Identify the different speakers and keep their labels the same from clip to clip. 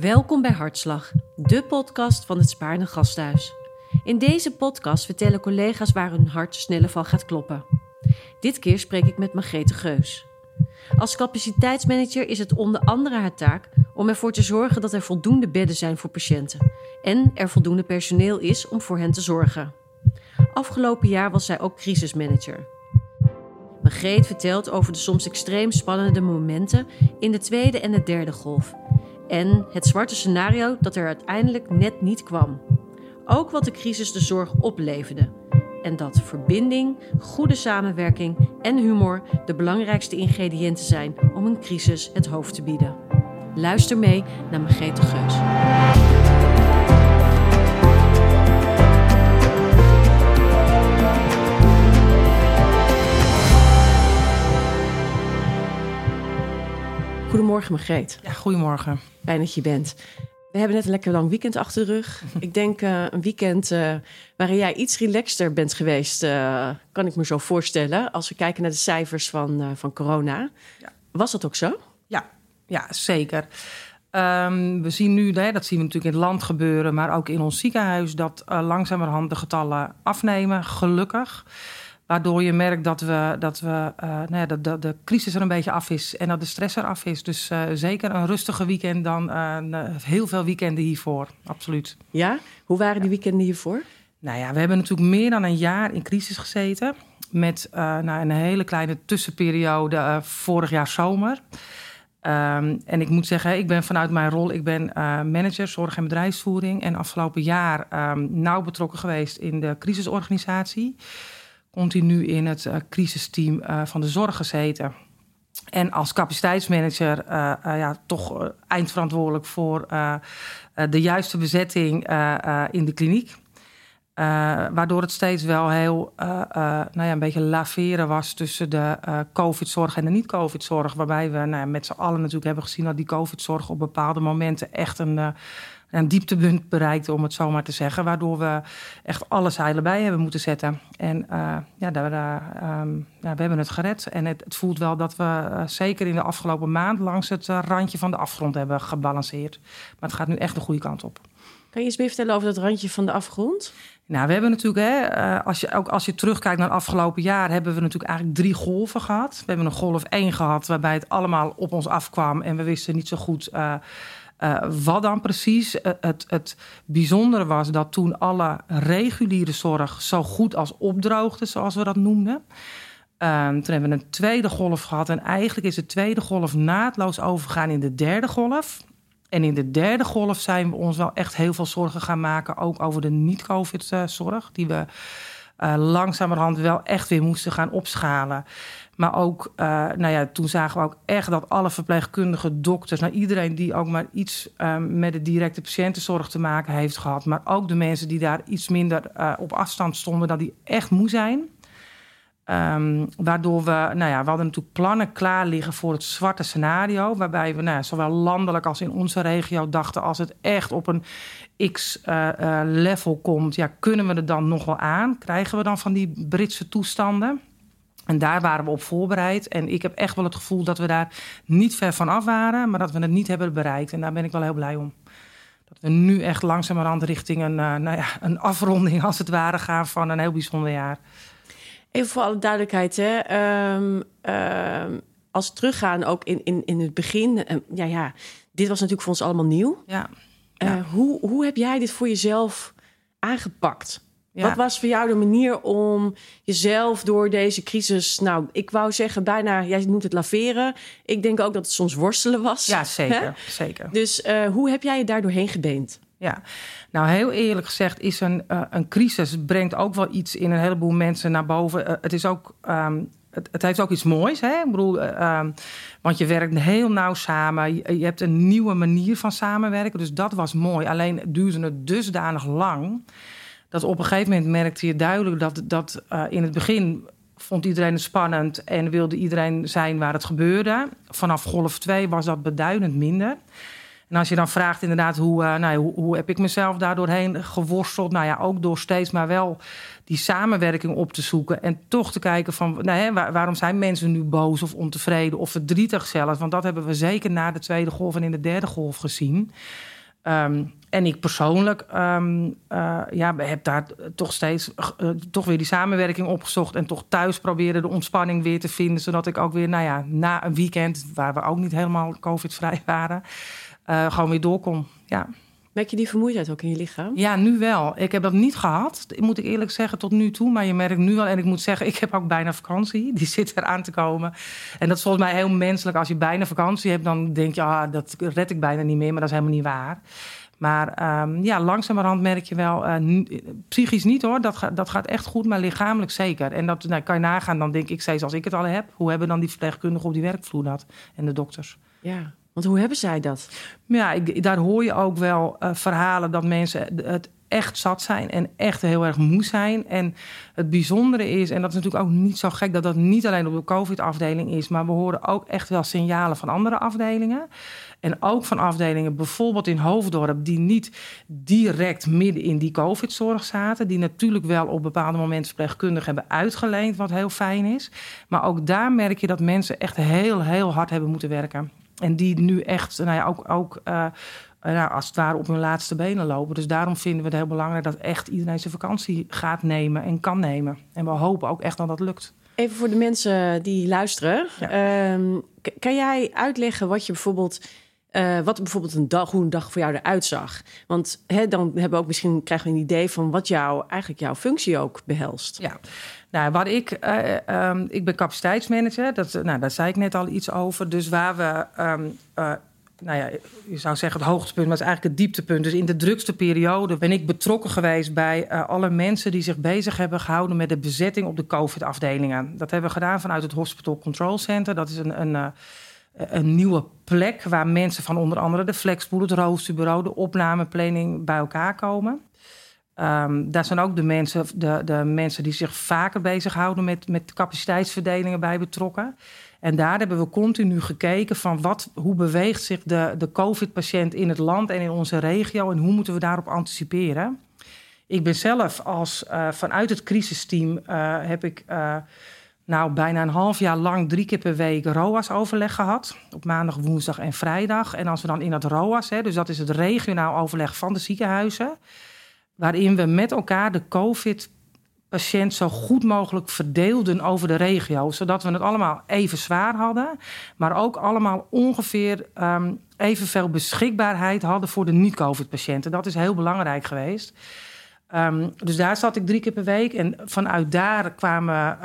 Speaker 1: Welkom bij Hartslag, de podcast van het Spaarne Gasthuis. In deze podcast vertellen collega's waar hun hart sneller van gaat kloppen. Dit keer spreek ik met Margrethe Geus. Als capaciteitsmanager is het onder andere haar taak om ervoor te zorgen dat er voldoende bedden zijn voor patiënten en er voldoende personeel is om voor hen te zorgen. Afgelopen jaar was zij ook crisismanager. Margreet vertelt over de soms extreem spannende momenten in de tweede en de derde golf en het zwarte scenario dat er uiteindelijk net niet kwam. Ook wat de crisis de zorg opleverde. En dat verbinding, goede samenwerking en humor de belangrijkste ingrediënten zijn om een crisis het hoofd te bieden. Luister mee naar Margrethe Geus. Goedemorgen, Margreet.
Speaker 2: Ja, goedemorgen.
Speaker 1: Fijn dat je bent. We hebben net een lekker lang weekend achter de rug. Ik denk uh, een weekend uh, waarin jij iets relaxter bent geweest, uh, kan ik me zo voorstellen. Als we kijken naar de cijfers van, van corona. Ja. Was dat ook zo?
Speaker 2: Ja, ja zeker. Um, we zien nu, hè, dat zien we natuurlijk in het land gebeuren, maar ook in ons ziekenhuis, dat langzamerhand de getallen afnemen, gelukkig. Waardoor je merkt dat, we, dat, we, uh, nou ja, dat, dat de crisis er een beetje af is en dat de stress er af is. Dus uh, zeker een rustiger weekend dan uh, heel veel weekenden hiervoor. Absoluut.
Speaker 1: Ja? Hoe waren die weekenden hiervoor?
Speaker 2: Nou ja, we hebben natuurlijk meer dan een jaar in crisis gezeten. Met nou, een hele kleine tussenperiode vorig jaar zomer. Um, en ik moet zeggen, ik ben vanuit mijn rol, ik ben manager zorg en bedrijfsvoering. En afgelopen jaar um, nauw betrokken geweest in de crisisorganisatie continu in het uh, crisisteam uh, van de zorg gezeten. En als capaciteitsmanager uh, ja, toch eindverantwoordelijk voor de juiste bezetting in de kliniek. waardoor het steeds wel heel nou ja, een beetje laveren was tussen de COVID-zorg en de niet-COVID-zorg. Waarbij we nou ja, met z'n allen natuurlijk hebben gezien dat die COVID-zorg op bepaalde momenten echt een een dieptepunt bereikt, om het zo maar te zeggen. Waardoor we echt alle zeilen bij hebben moeten zetten. En uh, ja, daar, um, ja, we hebben het gered. En het, het voelt wel dat we uh, zeker in de afgelopen maand langs het uh, randje van de afgrond hebben gebalanceerd. Maar het gaat nu echt de goede kant op.
Speaker 1: Kan je eens meer vertellen over dat randje van de afgrond?
Speaker 2: Nou, we hebben natuurlijk, hè, als je, ook als je terugkijkt naar het afgelopen jaar, hebben we natuurlijk eigenlijk drie golven gehad. We hebben een golf één gehad, waarbij het allemaal op ons afkwam en we wisten niet zo goed uh, wat dan precies? Uh, het, het bijzondere was dat toen alle reguliere zorg zo goed als opdroogde, zoals we dat noemden. Uh, toen hebben we een tweede golf gehad. En eigenlijk is de tweede golf naadloos overgegaan in de derde golf. En in de derde golf zijn we ons wel echt heel veel zorgen gaan maken. Ook over de niet-COVID-zorg. Die we uh, langzamerhand wel echt weer moesten gaan opschalen. Maar ook, uh, nou ja, toen zagen we ook echt dat alle verpleegkundigen, dokters, nou iedereen die ook maar iets um, met de directe patiëntenzorg te maken heeft gehad, maar ook de mensen die daar iets minder uh, op afstand stonden, dat die echt moe zijn. Um, waardoor we, nou ja, we hadden natuurlijk plannen klaar liggen voor het zwarte scenario. Waarbij we nou ja, zowel landelijk als in onze regio dachten: als het echt op een X-level uh, komt, ja, kunnen we er dan nog wel aan? Krijgen we dan van die Britse toestanden? En daar waren we op voorbereid. En ik heb echt wel het gevoel dat we daar niet ver van af waren, maar dat we het niet hebben bereikt. En daar ben ik wel heel blij om. Dat we nu echt langzamerhand richting een, uh, nou ja, een afronding, als het ware, gaan van een heel bijzonder jaar.
Speaker 1: Even voor alle duidelijkheid, hè. Um, um, als we teruggaan ook in, in, in het begin. Um, ja, ja, dit was natuurlijk voor ons allemaal nieuw.
Speaker 2: Ja.
Speaker 1: Uh,
Speaker 2: ja.
Speaker 1: hoe, hoe heb jij dit voor jezelf aangepakt? Ja. Wat was voor jou de manier om jezelf door deze crisis, nou, ik wou zeggen bijna, jij noemt het laveren. Ik denk ook dat het soms worstelen was.
Speaker 2: Ja, zeker. Hè? zeker.
Speaker 1: Dus uh, hoe heb jij je daar doorheen gebeend?
Speaker 2: Ja, nou heel eerlijk gezegd is een, uh, een crisis brengt ook wel iets in een heleboel mensen naar boven. Uh, het is ook um, het, heeft ook iets moois. Hè? Ik bedoel, uh, want je werkt heel nauw samen. Je, hebt een nieuwe manier van samenwerken. Dus dat was mooi. Alleen duurde het dusdanig lang. Dat op een gegeven moment merkte je duidelijk dat, dat in het begin vond iedereen het spannend en wilde iedereen zijn waar het gebeurde. Vanaf golf 2 was dat beduidend minder. En als je dan vraagt inderdaad hoe, uh, nou, hoe, hoe, heb ik mezelf daardoorheen geworsteld? Nou ja, ook door steeds maar wel die samenwerking op te zoeken. En toch te kijken van nou, hè, waarom zijn mensen nu boos of ontevreden of verdrietig zelfs? Want dat hebben we zeker na de tweede golf en in de derde golf gezien. Ehm, en ik persoonlijk um, uh, ja, heb daar toch steeds uh, toch weer die samenwerking opgezocht. En toch thuis proberen de ontspanning weer te vinden. Zodat ik ook weer, nou ja, na een weekend, waar we ook niet helemaal COVID-vrij waren, uh, gewoon weer door kon. Ja.
Speaker 1: Merk je die vermoeidheid ook in je lichaam?
Speaker 2: Ja, nu wel. Ik heb dat niet gehad, moet ik eerlijk zeggen, tot nu toe. Maar je merkt nu wel, en ik moet zeggen, ik heb ook bijna vakantie. Die zit eraan te komen. En dat is volgens mij heel menselijk. Als je bijna vakantie hebt, dan denk je, ah, dat red ik bijna niet meer. Maar dat is helemaal niet waar. Maar um, ja, langzamerhand merk je wel, uh, psychisch niet hoor, dat, ga, dat gaat echt goed, maar lichamelijk zeker. En dat nou, kan je nagaan, dan denk ik steeds als ik het al heb, hoe hebben dan die verpleegkundigen op die werkvloer dat en de dokters?
Speaker 1: Ja, want hoe hebben zij dat?
Speaker 2: Ja, ik, daar hoor je ook wel uh, verhalen dat mensen het echt zat zijn en echt heel erg moe zijn. En het bijzondere is, en dat is natuurlijk ook niet zo gek... dat dat niet alleen op de COVID-afdeling is... maar we horen ook echt wel signalen van andere afdelingen. En ook van afdelingen, bijvoorbeeld in Hoofddorp... die niet direct midden in die COVID-zorg zaten... die natuurlijk wel op bepaalde momenten verpleegkundig hebben uitgeleend... wat heel fijn is. Maar ook daar merk je dat mensen echt heel, heel hard hebben moeten werken. En die nu echt, nou ja, ook... ook uh, nou, als het ware op hun laatste benen lopen. Dus daarom vinden we het heel belangrijk dat echt iedereen zijn vakantie gaat nemen en kan nemen. En we hopen ook echt dat dat lukt.
Speaker 1: Even voor de mensen die luisteren. Ja. Um, kan jij uitleggen wat je bijvoorbeeld. Uh, wat bijvoorbeeld een dag, hoe een dag voor jou eruit zag. Want hè, dan hebben we ook misschien krijgen we een idee van wat jou, eigenlijk jouw functie ook behelst.
Speaker 2: Ja, nou, wat ik, uh, um, ik ben capaciteitsmanager, dat, nou, daar zei ik net al iets over. Dus waar we uh, nou ja, je zou zeggen het hoogtepunt, maar het eigenlijk het dieptepunt. Dus in de drukste periode ben ik betrokken geweest bij alle mensen die zich bezig hebben gehouden met de bezetting op de COVID-afdelingen. Dat hebben we gedaan vanuit het Hospital Control Center. Dat is een, een, een nieuwe plek waar mensen van onder andere de flexpool, het roosterbureau, de opnameplanning bij elkaar komen. Um, daar zijn ook de mensen, de, de mensen die zich vaker bezighouden met, met capaciteitsverdelingen bij betrokken. En daar hebben we continu gekeken van wat, hoe beweegt zich de, de COVID-patiënt in het land en in onze regio en hoe moeten we daarop anticiperen. Ik ben zelf als uh, vanuit het crisisteam uh, heb ik nou bijna een half jaar lang drie keer per week ROAS-overleg gehad. Op maandag, woensdag en vrijdag. En als we dan in dat ROAS, hè, dus dat is het regionaal overleg van de ziekenhuizen, waarin we met elkaar de COVID patiënt zo goed mogelijk verdeelden over de regio. Zodat we het allemaal even zwaar hadden. Maar ook allemaal ongeveer um, evenveel beschikbaarheid hadden voor de niet-COVID-patiënten. Dat is heel belangrijk geweest. Um, dus daar zat ik drie keer per week. En vanuit daar kwamen,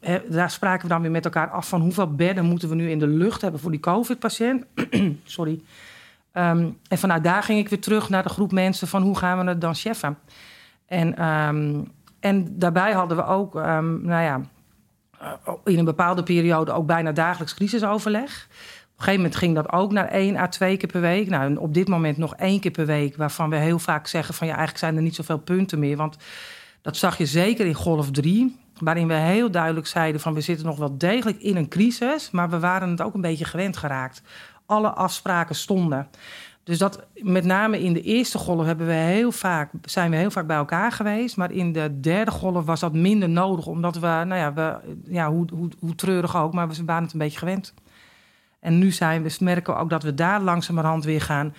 Speaker 2: he, daar spraken we dan weer met elkaar af van hoeveel bedden moeten we nu in de lucht hebben voor die COVID-patiënt. Sorry. Um, en vanuit daar ging ik weer terug naar de groep mensen van hoe gaan we het dan cheffen. En en daarbij hadden we ook, nou ja, eh, in een bepaalde periode ook bijna dagelijks crisisoverleg. Een gegeven moment ging dat ook naar één à twee keer per week. Nou, op dit moment nog één keer per week, waarvan we heel vaak zeggen van ja, eigenlijk zijn er niet zoveel punten meer. Want dat zag je zeker in golf 3, waarin we heel duidelijk zeiden van we zitten nog wel degelijk in een crisis, maar we waren het ook een beetje gewend geraakt. Alle afspraken stonden. Dus dat met name in de eerste golf hebben we heel vaak, zijn we heel vaak bij elkaar geweest. Maar in de derde golf was dat minder nodig. Omdat we, nou ja, we, ja hoe, hoe, hoe treurig ook, maar we waren het een beetje gewend. En nu zijn we, merken we ook dat we daar langzamerhand weer gaan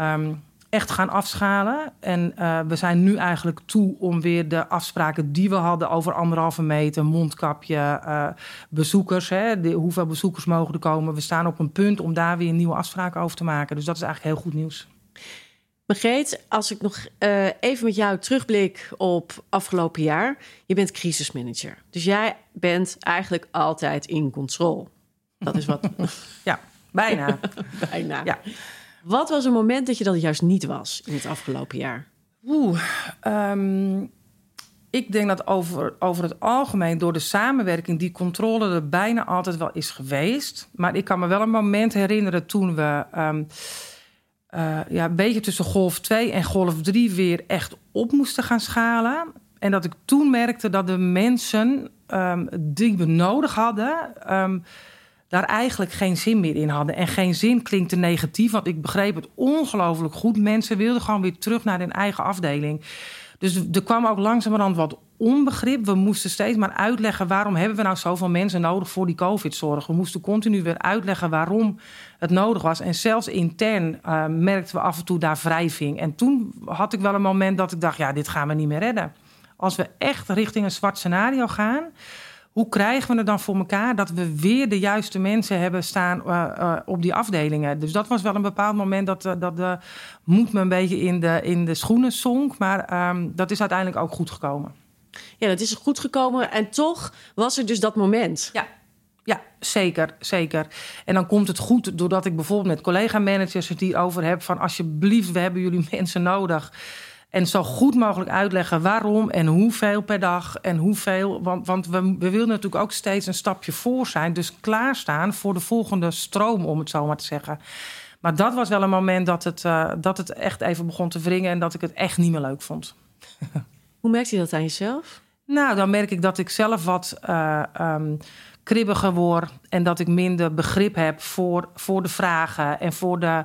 Speaker 2: um, echt gaan afschalen. En uh, we zijn nu eigenlijk toe om weer de afspraken die we hadden over anderhalve meter, mondkapje, uh, bezoekers, hè, hoeveel bezoekers mogen er komen. We staan op een punt om daar weer nieuwe afspraken over te maken. Dus dat is eigenlijk heel goed nieuws.
Speaker 1: Margreet, als ik nog uh, even met jou terugblik op afgelopen jaar. Je bent crisismanager. Dus jij bent eigenlijk altijd in control. Dat is wat.
Speaker 2: ja, bijna.
Speaker 1: bijna. Ja. Wat was een moment dat je dat juist niet was in het afgelopen jaar?
Speaker 2: Oeh, um, ik denk dat over, over het algemeen door de samenwerking die controle er bijna altijd wel is geweest. Maar ik kan me wel een moment herinneren toen we um, uh, ja, een beetje tussen golf 2 en golf 3 weer echt op moesten gaan schalen. En dat ik toen merkte dat de mensen um, die we nodig hadden daar eigenlijk geen zin meer in hadden. En geen zin klinkt te negatief, want ik begreep het ongelooflijk goed. Mensen wilden gewoon weer terug naar hun eigen afdeling. Dus er kwam ook langzamerhand wat onbegrip. We moesten steeds maar uitleggen waarom hebben we nou zoveel mensen nodig voor die COVID-zorg. We moesten continu weer uitleggen waarom het nodig was. En zelfs intern uh, merkten we af en toe daar wrijving. En toen had ik wel een moment dat ik dacht: ja, dit gaan we niet meer redden. Als we echt richting een zwart scenario gaan hoe krijgen we het dan voor elkaar dat we weer de juiste mensen hebben staan uh, uh, op die afdelingen? Dus dat was wel een bepaald moment dat, uh, dat de moed me een beetje in de, in de schoenen zonk. Maar um, dat is uiteindelijk ook goed gekomen.
Speaker 1: Ja, dat is goed gekomen. En toch was er dus dat moment.
Speaker 2: Ja. Ja, zeker, zeker. En dan komt het goed doordat ik bijvoorbeeld met collega-managers het hierover heb... van alsjeblieft, we hebben jullie mensen nodig... En zo goed mogelijk uitleggen waarom en hoeveel per dag en hoeveel. Want, want we, we willen natuurlijk ook steeds een stapje voor zijn. Dus klaarstaan voor de volgende stroom, om het zo maar te zeggen. Maar dat was wel een moment dat het, uh, dat het echt even begon te wringen en dat ik het echt niet meer leuk vond.
Speaker 1: Hoe merkt je dat aan jezelf?
Speaker 2: Nou, dan merk ik dat ik zelf wat uh, um, kribbiger word en dat ik minder begrip heb voor, voor de vragen en voor de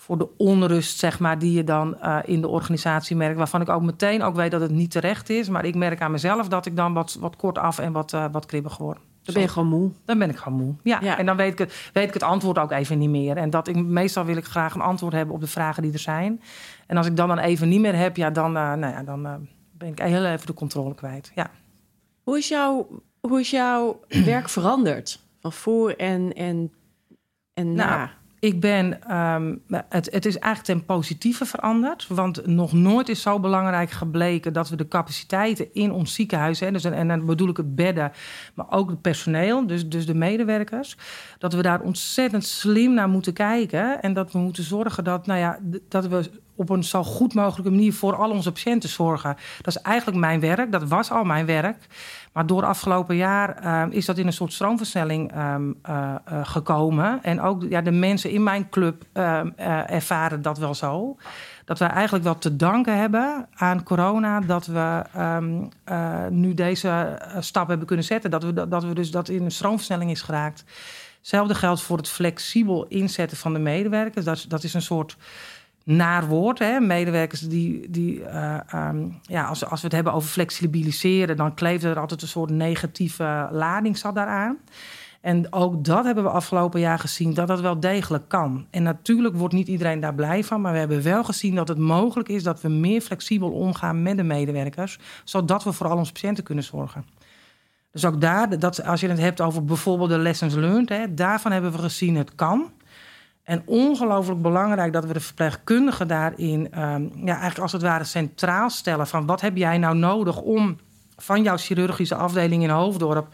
Speaker 2: voor de onrust, zeg maar, die je dan uh, in de organisatie merkt. Waarvan ik ook meteen ook weet dat het niet terecht is. Maar ik merk aan mezelf dat ik dan wat, wat kort af en wat, uh, wat kribbig word.
Speaker 1: Dan ben je gewoon moe.
Speaker 2: Dan ben ik gewoon moe. Ja. ja. En dan weet ik, het, weet ik het antwoord ook even niet meer. En dat ik, meestal wil ik graag een antwoord hebben op de vragen die er zijn. En als ik dan dan even niet meer heb, ja, dan, uh, nou ja, dan ben ik heel even de controle kwijt. Ja.
Speaker 1: Hoe is, jouw, hoe is jouw werk veranderd? Van voor en, en, en na?
Speaker 2: Ik ben, um, het, het is eigenlijk ten positieve veranderd. Want nog nooit is zo belangrijk gebleken dat we de capaciteiten in ons ziekenhuis, hè, dus, en dan bedoel ik het bedden, maar ook het personeel, dus, dus de medewerkers, dat we daar ontzettend slim naar moeten kijken. En dat we moeten zorgen dat, nou ja, dat we op een zo goed mogelijke manier voor al onze patiënten zorgen. Dat is eigenlijk mijn werk, dat was al mijn werk. Maar door afgelopen jaar uh, is dat in een soort stroomversnelling um, uh, uh, gekomen. En ook ja, de mensen in mijn club ehm, ervaren dat wel zo. Dat we eigenlijk wel te danken hebben aan corona dat we nu deze stap hebben kunnen zetten. Dat we, dat we dus dat in een stroomversnelling is geraakt. Hetzelfde geldt voor het flexibel inzetten van de medewerkers. Dat, dat is een soort naar woord. Hè? Medewerkers die, die uh, um, ja, als, als we het hebben over flexibiliseren, dan kleeft er altijd een soort negatieve lading zat daaraan. En ook dat hebben we afgelopen jaar gezien, dat dat wel degelijk kan. En natuurlijk wordt niet iedereen daar blij van, maar we hebben wel gezien dat het mogelijk is dat we meer flexibel omgaan met de medewerkers, zodat we voor al onze patiënten kunnen zorgen. Dus ook daar, dat, als je het hebt over bijvoorbeeld de lessons learned, hè, daarvan hebben we gezien het kan. En ongelooflijk belangrijk dat we de verpleegkundigen daarin, um, ja, eigenlijk als het ware centraal stellen. Van wat heb jij nou nodig om van jouw chirurgische afdeling in Hoofddorp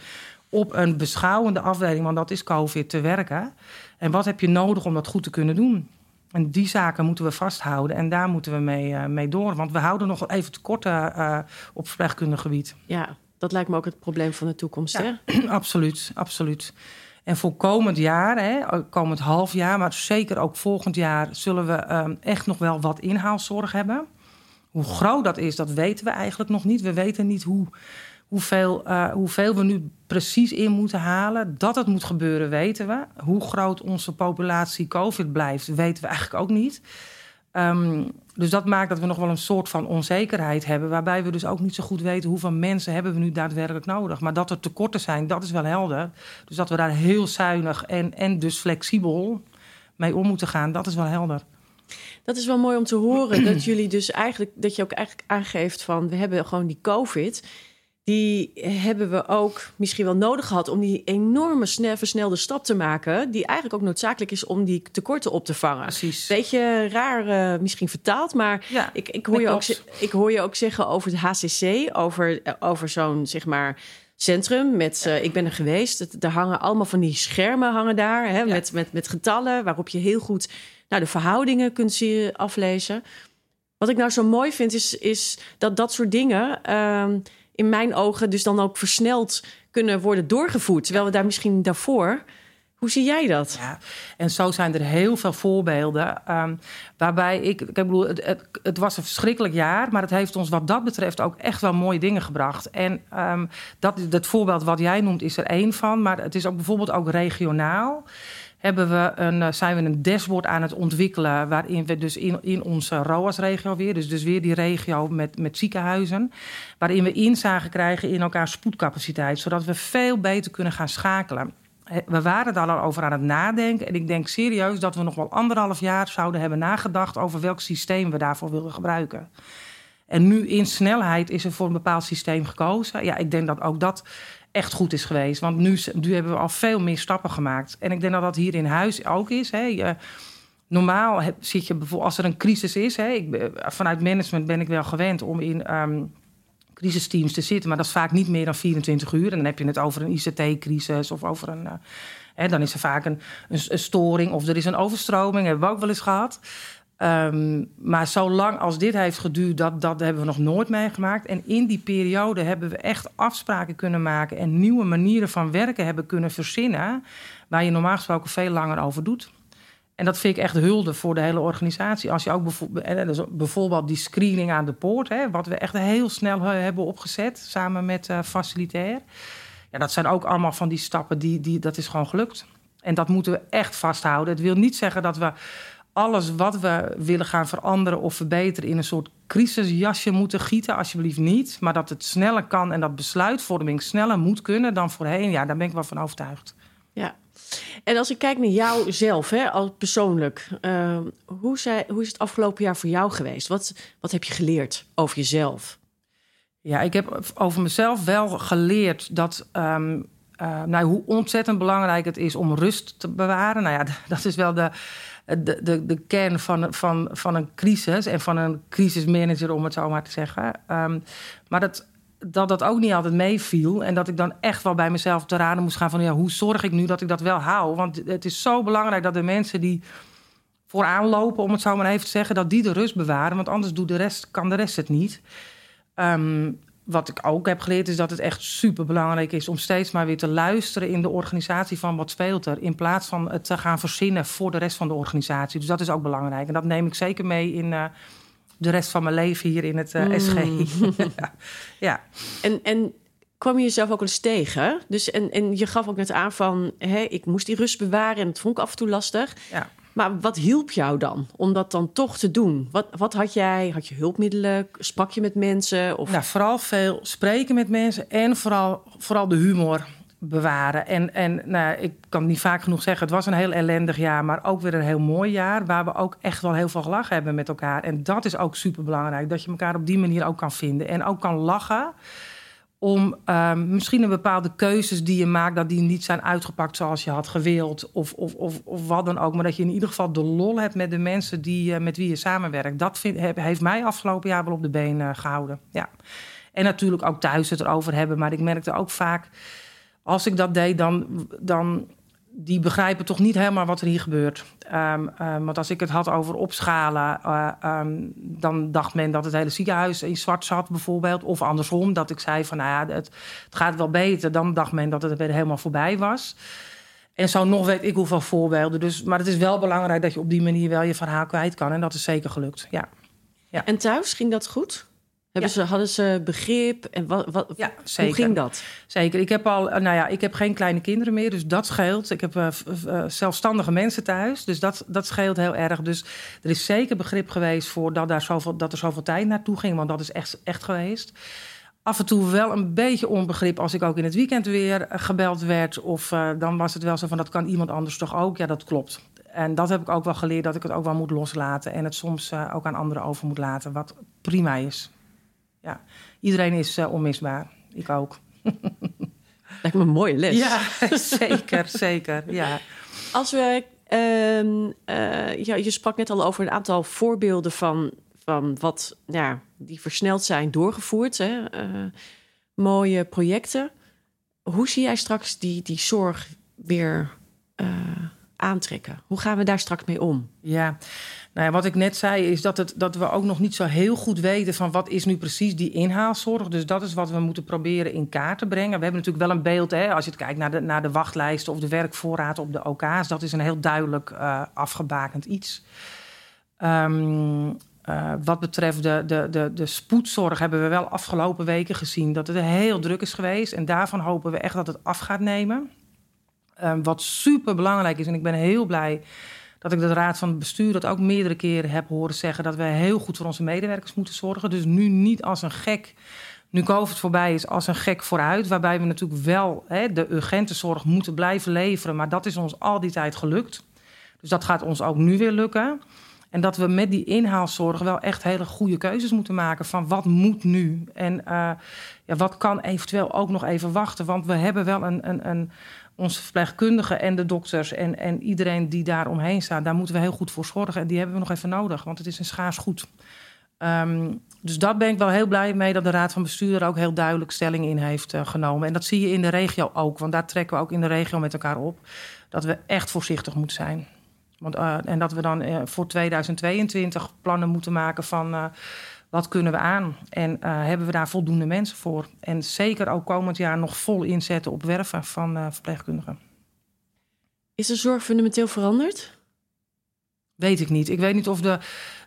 Speaker 2: op een beschouwende afdeling, want dat is COVID, te werken. En wat heb je nodig om dat goed te kunnen doen? En die zaken moeten we vasthouden en daar moeten we mee, uh, mee door. Want we houden nog even tekort uh, op verpleegkundig gebied.
Speaker 1: Ja, dat lijkt me ook het probleem van de toekomst. Ja,
Speaker 2: hè? absoluut, absoluut. En voor komend jaar, hè, komend half jaar, maar zeker ook volgend jaar, zullen we um, echt nog wel wat inhaalzorg hebben. Hoe groot dat is, dat weten we eigenlijk nog niet. We weten niet hoe, hoeveel, uh, hoeveel we nu precies in moeten halen. Dat het moet gebeuren, weten we. Hoe groot onze populatie COVID blijft, weten we eigenlijk ook niet. Um, dus dat maakt dat we nog wel een soort van onzekerheid hebben. Waarbij we dus ook niet zo goed weten hoeveel mensen hebben we nu daadwerkelijk nodig. Maar dat er tekorten zijn, dat is wel helder. Dus dat we daar heel zuinig en, en dus flexibel mee om moeten gaan, dat is wel helder.
Speaker 1: Dat is wel mooi om te horen. dat jullie dus eigenlijk, dat je ook eigenlijk aangeeft van we hebben gewoon die COVID die hebben we ook misschien wel nodig gehad om die enorme snel, versnelde stap te maken, die eigenlijk ook noodzakelijk is om die tekorten op te vangen.
Speaker 2: Precies.
Speaker 1: Beetje raar uh, misschien vertaald, maar
Speaker 2: ja,
Speaker 1: ik, ik, hoor je ook, ik hoor je ook zeggen over het HCC, over, over zo'n zeg maar centrum met uh, ik ben er geweest. Het, er hangen allemaal van die schermen hangen daar hè, ja. met, met, met getallen waarop je heel goed nou, de verhoudingen kunt zien aflezen. Wat ik nou zo mooi vind is, is dat dat soort dingen. Uh, in mijn ogen dus dan ook versneld kunnen worden doorgevoerd. Terwijl we daar misschien daarvoor Hoe zie jij dat?
Speaker 2: Ja, en zo zijn er heel veel voorbeelden. ehm, waarbij ik, ik bedoel, het, het, het was een verschrikkelijk jaar, maar het heeft ons wat dat betreft ook echt wel mooie dingen gebracht. En ehm, dat, dat voorbeeld wat jij noemt is er één van, maar het is ook bijvoorbeeld ook regionaal. Hebben we een, eh, zijn we een dashboard aan het ontwikkelen. waarin we dus in, in onze ROAS-regio weer. Dus, dus weer die regio met, met ziekenhuizen. waarin we inzage krijgen in elkaar spoedcapaciteit. zodat we veel beter kunnen gaan schakelen. Eh, We waren daar al over aan het nadenken. En ik denk serieus dat we nog wel anderhalf jaar zouden hebben nagedacht over welk systeem we daarvoor willen gebruiken. En nu in snelheid is er voor een bepaald systeem gekozen. Ja, ik denk dat ook dat echt goed is geweest. Want nu, hebben we al veel meer stappen gemaakt. En ik denk dat dat hier in huis ook is. Hè. Normaal zit je bijvoorbeeld als er een crisis is. Hè, ik, vanuit management ben ik wel gewend om in ehm, crisisteams te zitten. Maar dat is vaak niet meer dan 24 uur. En dan heb je het over een ICT-crisis of over een. eh, hè, dan is er vaak een, een, een storing of er is een overstroming. Hebben we ook wel eens gehad. Ehm, maar zolang als dit heeft geduurd, dat, dat hebben we nog nooit meegemaakt. En in die periode hebben we echt afspraken kunnen maken en nieuwe manieren van werken hebben kunnen verzinnen. Waar je normaal gesproken veel langer over doet. En dat vind ik echt hulde voor de hele organisatie. Als je ook bijvoorbeeld, eh, dus bijvoorbeeld die screening aan de poort, hè, wat we echt heel snel eh, hebben opgezet samen met eh, facilitair. Ja, dat zijn ook allemaal van die stappen die, die dat is gewoon gelukt. En dat moeten we echt vasthouden. Het wil niet zeggen dat we alles wat we willen gaan veranderen of verbeteren in een soort crisisjasje moeten gieten, alsjeblieft niet. Maar dat het sneller kan en dat besluitvorming sneller moet kunnen dan voorheen. Ja, daar ben ik wel van overtuigd.
Speaker 1: Ja. En als ik kijk naar jou zelf, hè, als persoonlijk, eh, hoe, zij, hoe is het afgelopen jaar voor jou geweest? Wat, wat heb je geleerd over jezelf?
Speaker 2: Ja, ik heb over mezelf wel geleerd dat. ehm, eh, nou, hoe ontzettend belangrijk het is om rust te bewaren. Nou ja, dat is wel de, de, de, de kern van, van, van een crisis en van een crisismanager, om het zo maar te zeggen. Ehm, maar dat, dat dat ook niet altijd meeviel. En dat ik dan echt wel bij mezelf te raden moest gaan van... Ja, hoe zorg ik nu dat ik dat wel hou? Want het is zo belangrijk dat de mensen die vooraan lopen... om het zo maar even te zeggen, dat die de rust bewaren. Want anders doet de rest, kan de rest het niet. Ehm, wat ik ook heb geleerd is dat het echt super belangrijk is... om steeds maar weer te luisteren in de organisatie van wat speelt er... in plaats van het te gaan verzinnen voor de rest van de organisatie. Dus dat is ook belangrijk. En dat neem ik zeker mee in... eh, de rest van mijn leven hier in het eh,
Speaker 1: Mm.
Speaker 2: SG. ja. ja.
Speaker 1: En, en kwam je jezelf ook eens tegen? Dus, en, en je gaf ook net aan van, hè, ik moest die rust bewaren en dat vond ik af en toe lastig.
Speaker 2: Ja.
Speaker 1: Maar wat hielp jou dan om dat dan toch te doen? Wat, wat had jij? Had je hulpmiddelen? Sprak je met mensen? Of...
Speaker 2: Nou, vooral veel spreken met mensen en vooral, vooral de humor bewaren. En, en nou, ik kan niet vaak genoeg zeggen, het was een heel ellendig jaar, maar ook weer een heel mooi jaar, waar we ook echt wel heel veel gelachen hebben met elkaar. En dat is ook super belangrijk, dat je elkaar op die manier ook kan vinden en ook kan lachen. Om ehm, misschien een bepaalde keuzes die je maakt, dat die niet zijn uitgepakt zoals je had gewild. Of, of, of, of wat dan ook. Maar dat je in ieder geval de lol hebt met de mensen die, eh, met wie je samenwerkt. Dat heeft mij afgelopen jaar wel op de been eh, gehouden. Ja. En natuurlijk ook thuis het erover hebben. Maar ik merkte ook vaak, als ik dat deed, dan, dan die begrijpen toch niet helemaal wat er hier gebeurt. Ehm, ehm, want als ik het had over opschalen, eh, ehm, dan dacht men dat het hele ziekenhuis in zwart zat, bijvoorbeeld. Of andersom, dat ik zei van, nou ja, het, het gaat wel beter. Dan dacht men dat het weer helemaal voorbij was. En zo nog weet ik hoeveel voorbeelden. Dus, maar het is wel belangrijk dat je op die manier wel je verhaal kwijt kan. En dat is zeker gelukt, ja.
Speaker 1: En thuis ging dat goed? Hebben ze, hadden ze begrip? En wat, wat,
Speaker 2: Ja,
Speaker 1: hoe ging dat?
Speaker 2: Zeker. Ik heb al, eh, nou ja, ik heb geen kleine kinderen meer, dus dat scheelt. Ik heb eh, eh, zelfstandige mensen thuis, dus dat, dat scheelt heel erg. Dus er is zeker begrip geweest voor dat, daar zoveel, dat er zoveel tijd naartoe ging, want dat is echt, echt geweest. Af en toe wel een beetje onbegrip als ik ook in het weekend weer gebeld werd. Of dan was het wel zo van dat kan iemand anders toch ook? Ja, dat klopt. En dat heb ik ook wel geleerd dat ik het ook wel moet loslaten. En het soms ook aan anderen over moet laten, wat prima is. Ja, iedereen is eh, onmisbaar. Ik ook.
Speaker 1: Lijkt me een mooie les.
Speaker 2: Ja, zeker, zeker. Ja.
Speaker 1: Als we, eh, ja, je sprak net al over een aantal voorbeelden van, van wat ja, die versneld zijn doorgevoerd. Hè? eh, mooie projecten. Hoe zie jij straks die, die zorg weer aantrekken? Hoe gaan we daar straks mee om?
Speaker 2: Ja, nou ja, wat ik net zei is dat, het, dat we ook nog niet zo heel goed weten van wat is nu precies die inhaalzorg. Dus dat is wat we moeten proberen in kaart te brengen. We hebben natuurlijk wel een beeld, hè, als je het kijkt naar de, naar de wachtlijsten of de werkvoorraad op de OK's. Dat is een heel duidelijk uh, afgebakend iets. Um, uh, wat betreft de, de, de, de spoedzorg hebben we wel afgelopen weken gezien dat het heel druk is geweest. En daarvan hopen we echt dat het af gaat nemen. Uh, wat super belangrijk is, en ik ben heel blij dat ik de raad van het bestuur dat ook meerdere keren heb horen zeggen dat we heel goed voor onze medewerkers moeten zorgen. Dus nu niet als een gek, nu COVID voorbij is, als een gek vooruit. Waarbij we natuurlijk wel de urgente zorg moeten blijven leveren. Maar dat is ons al die tijd gelukt. Dus dat gaat ons ook nu weer lukken. En dat we met die inhaalzorg wel echt hele goede keuzes moeten maken van wat moet nu en uh, ja, wat kan eventueel ook nog even wachten. Want we hebben wel een, een, een onze verpleegkundigen en de dokters en, en iedereen die daar omheen staat, daar moeten we heel goed voor zorgen. En die hebben we nog even nodig, want het is een schaars goed. Um, dus daar ben ik wel heel blij mee dat de Raad van Bestuur er ook heel duidelijk stelling in heeft uh, genomen. En dat zie je in de regio ook, want daar trekken we ook in de regio met elkaar op. Dat we echt voorzichtig moeten zijn. Want, uh, en dat we dan uh, voor 2022 plannen moeten maken van uh, wat kunnen we aan en hebben we daar voldoende mensen voor. En zeker ook komend jaar nog vol inzetten op werven van verpleegkundigen.
Speaker 1: Is de zorg fundamenteel veranderd?
Speaker 2: Weet ik niet. Ik weet niet of de,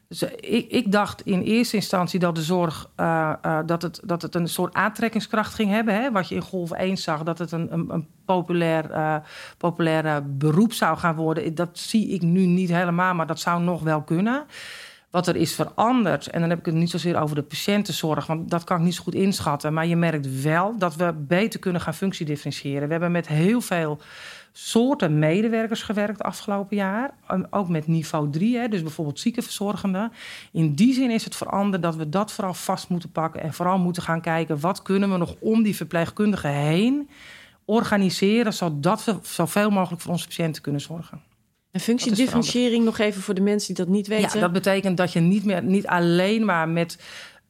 Speaker 2: dus ik, ik, dacht in eerste instantie dat de zorg uh, uh, dat, het, dat het een soort aantrekkingskracht ging hebben. Hè? Wat je in golf 1 zag, dat het een, een, een populair, uh, populair beroep zou gaan worden. Dat zie ik nu niet helemaal, maar dat zou nog wel kunnen. Wat er is veranderd, en dan heb ik het niet zozeer over de patiëntenzorg, want dat kan ik niet zo goed inschatten. Maar je merkt wel dat we beter kunnen gaan functiedifferentiëren. We hebben met heel veel soorten medewerkers gewerkt afgelopen jaar. Ook met niveau 3, hè, dus bijvoorbeeld ziekenverzorgenden. In die zin is het veranderd dat we dat vooral vast moeten pakken. En vooral moeten gaan kijken wat kunnen we nog om die verpleegkundigen heen organiseren. Zodat we zoveel mogelijk voor onze patiënten kunnen zorgen.
Speaker 1: En functiedifferentiëring nog even voor de mensen die dat niet weten.
Speaker 2: Ja, dat betekent dat je niet meer niet alleen maar met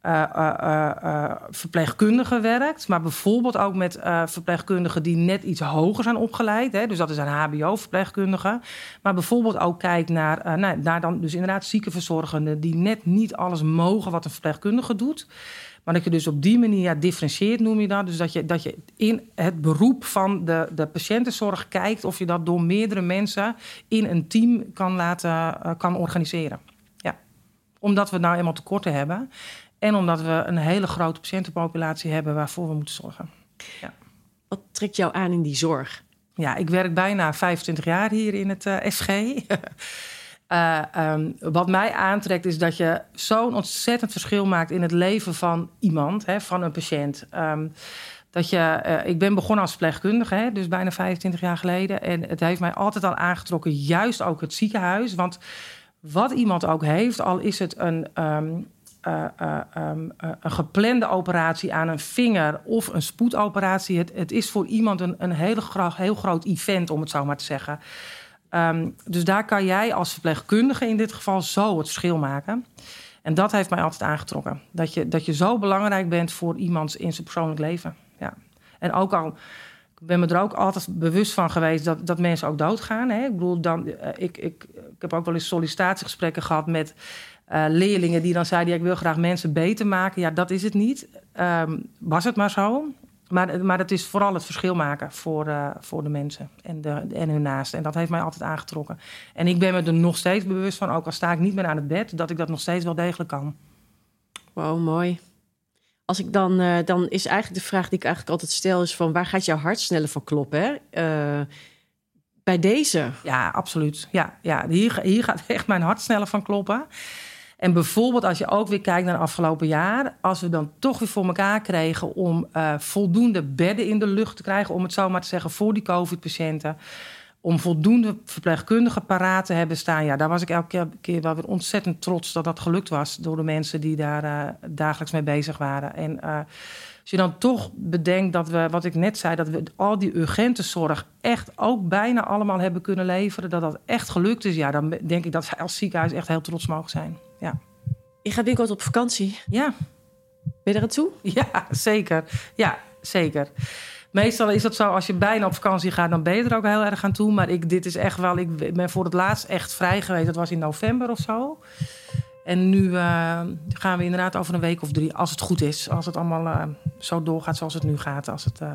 Speaker 2: uh, uh, verpleegkundigen werkt, maar bijvoorbeeld ook met verpleegkundigen die net iets hoger zijn opgeleid. Hè, dus dat is een HBO-verpleegkundige. Maar bijvoorbeeld ook kijkt naar, naar, naar dan dus inderdaad ziekenverzorgenden die net niet alles mogen wat een verpleegkundige doet. Maar dat je dus op die manier ja, differentieert, noem je dat. Dus dat je, dat je in het beroep van de, de patiëntenzorg kijkt of je dat door meerdere mensen in een team kan laten kan organiseren. Omdat we nou eenmaal tekorten hebben. En omdat we een hele grote patiëntenpopulatie hebben waarvoor we moeten zorgen. Ja.
Speaker 1: Wat trekt jou aan in die zorg?
Speaker 2: Ja, ik werk bijna 25 jaar hier in het uh, SG. uh, um, wat mij aantrekt is dat je zo'n ontzettend verschil maakt in het leven van iemand, hè, van een patiënt. Um, dat je, uh, ik ben begonnen als verpleegkundige, hè, dus bijna 25 jaar geleden. En het heeft mij altijd al aangetrokken, juist ook het ziekenhuis. Want wat iemand ook heeft, al is het een. Um, uh, uh, um, uh, een geplande operatie aan een vinger of een spoedoperatie. Het, het is voor iemand een, een hele heel groot event, om het zo maar te zeggen. Um, dus daar kan jij als verpleegkundige in dit geval zo het verschil maken. En dat heeft mij altijd aangetrokken. Dat je, dat je zo belangrijk bent voor iemand in zijn persoonlijk leven. Ja. En ook al ik ben me er ook altijd bewust van geweest dat, dat mensen ook doodgaan. Hè? Ik bedoel, dan, ik, ik, ik heb ook wel eens sollicitatiegesprekken gehad met uh, leerlingen die dan zeiden: ja, Ik wil graag mensen beter maken. Ja, dat is het niet. Um, was het maar zo. Maar, maar het is vooral het verschil maken voor, uh, voor de mensen en, de, en hun naasten. En dat heeft mij altijd aangetrokken. En ik ben me er nog steeds bewust van, ook al sta ik niet meer aan het bed, dat ik dat nog steeds wel degelijk kan.
Speaker 1: Wow, mooi. Als ik dan, uh, dan is eigenlijk de vraag die ik eigenlijk altijd stel, is van waar gaat jouw hart sneller van kloppen? Hè? Bij deze?
Speaker 2: Ja, absoluut. Ja, ja. Hier, hier gaat echt mijn hart sneller van kloppen. En bijvoorbeeld als je ook weer kijkt naar het afgelopen jaar, als we dan toch weer voor elkaar kregen om uh, voldoende bedden in de lucht te krijgen, om het zo maar te zeggen, voor die COVID-patiënten. Om voldoende verpleegkundigen paraat te hebben staan. Ja, daar was ik elke keer wel weer ontzettend trots dat dat gelukt was door de mensen die daar uh, dagelijks mee bezig waren. En uh, als je dan toch bedenkt dat we, wat ik net zei, dat we al die urgente zorg echt ook bijna allemaal hebben kunnen leveren, dat dat echt gelukt is, ja, dan denk ik dat wij als ziekenhuis echt heel trots mogen zijn. Ja.
Speaker 1: Je gaat binnenkort op vakantie.
Speaker 2: Ja.
Speaker 1: Ben je er aan toe?
Speaker 2: Ja, zeker. Ja, zeker. Meestal is dat zo, als je bijna op vakantie gaat, dan ben je er ook heel erg aan toe. Maar ik, dit is echt wel, ik ben voor het laatst echt vrij geweest. Dat was in november of zo. En nu uh, gaan we inderdaad over een week of drie, als het goed is. Als het allemaal uh, zo doorgaat zoals het nu gaat. Als het uh,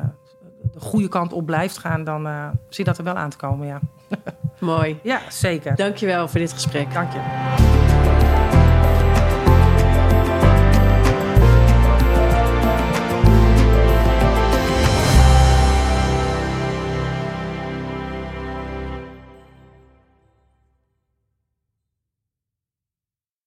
Speaker 2: de goede kant op blijft gaan, dan zie je dat er wel aan te komen, ja.
Speaker 1: Mooi.
Speaker 2: Ja, zeker.
Speaker 1: Dankjewel voor dit gesprek.
Speaker 2: Dank je.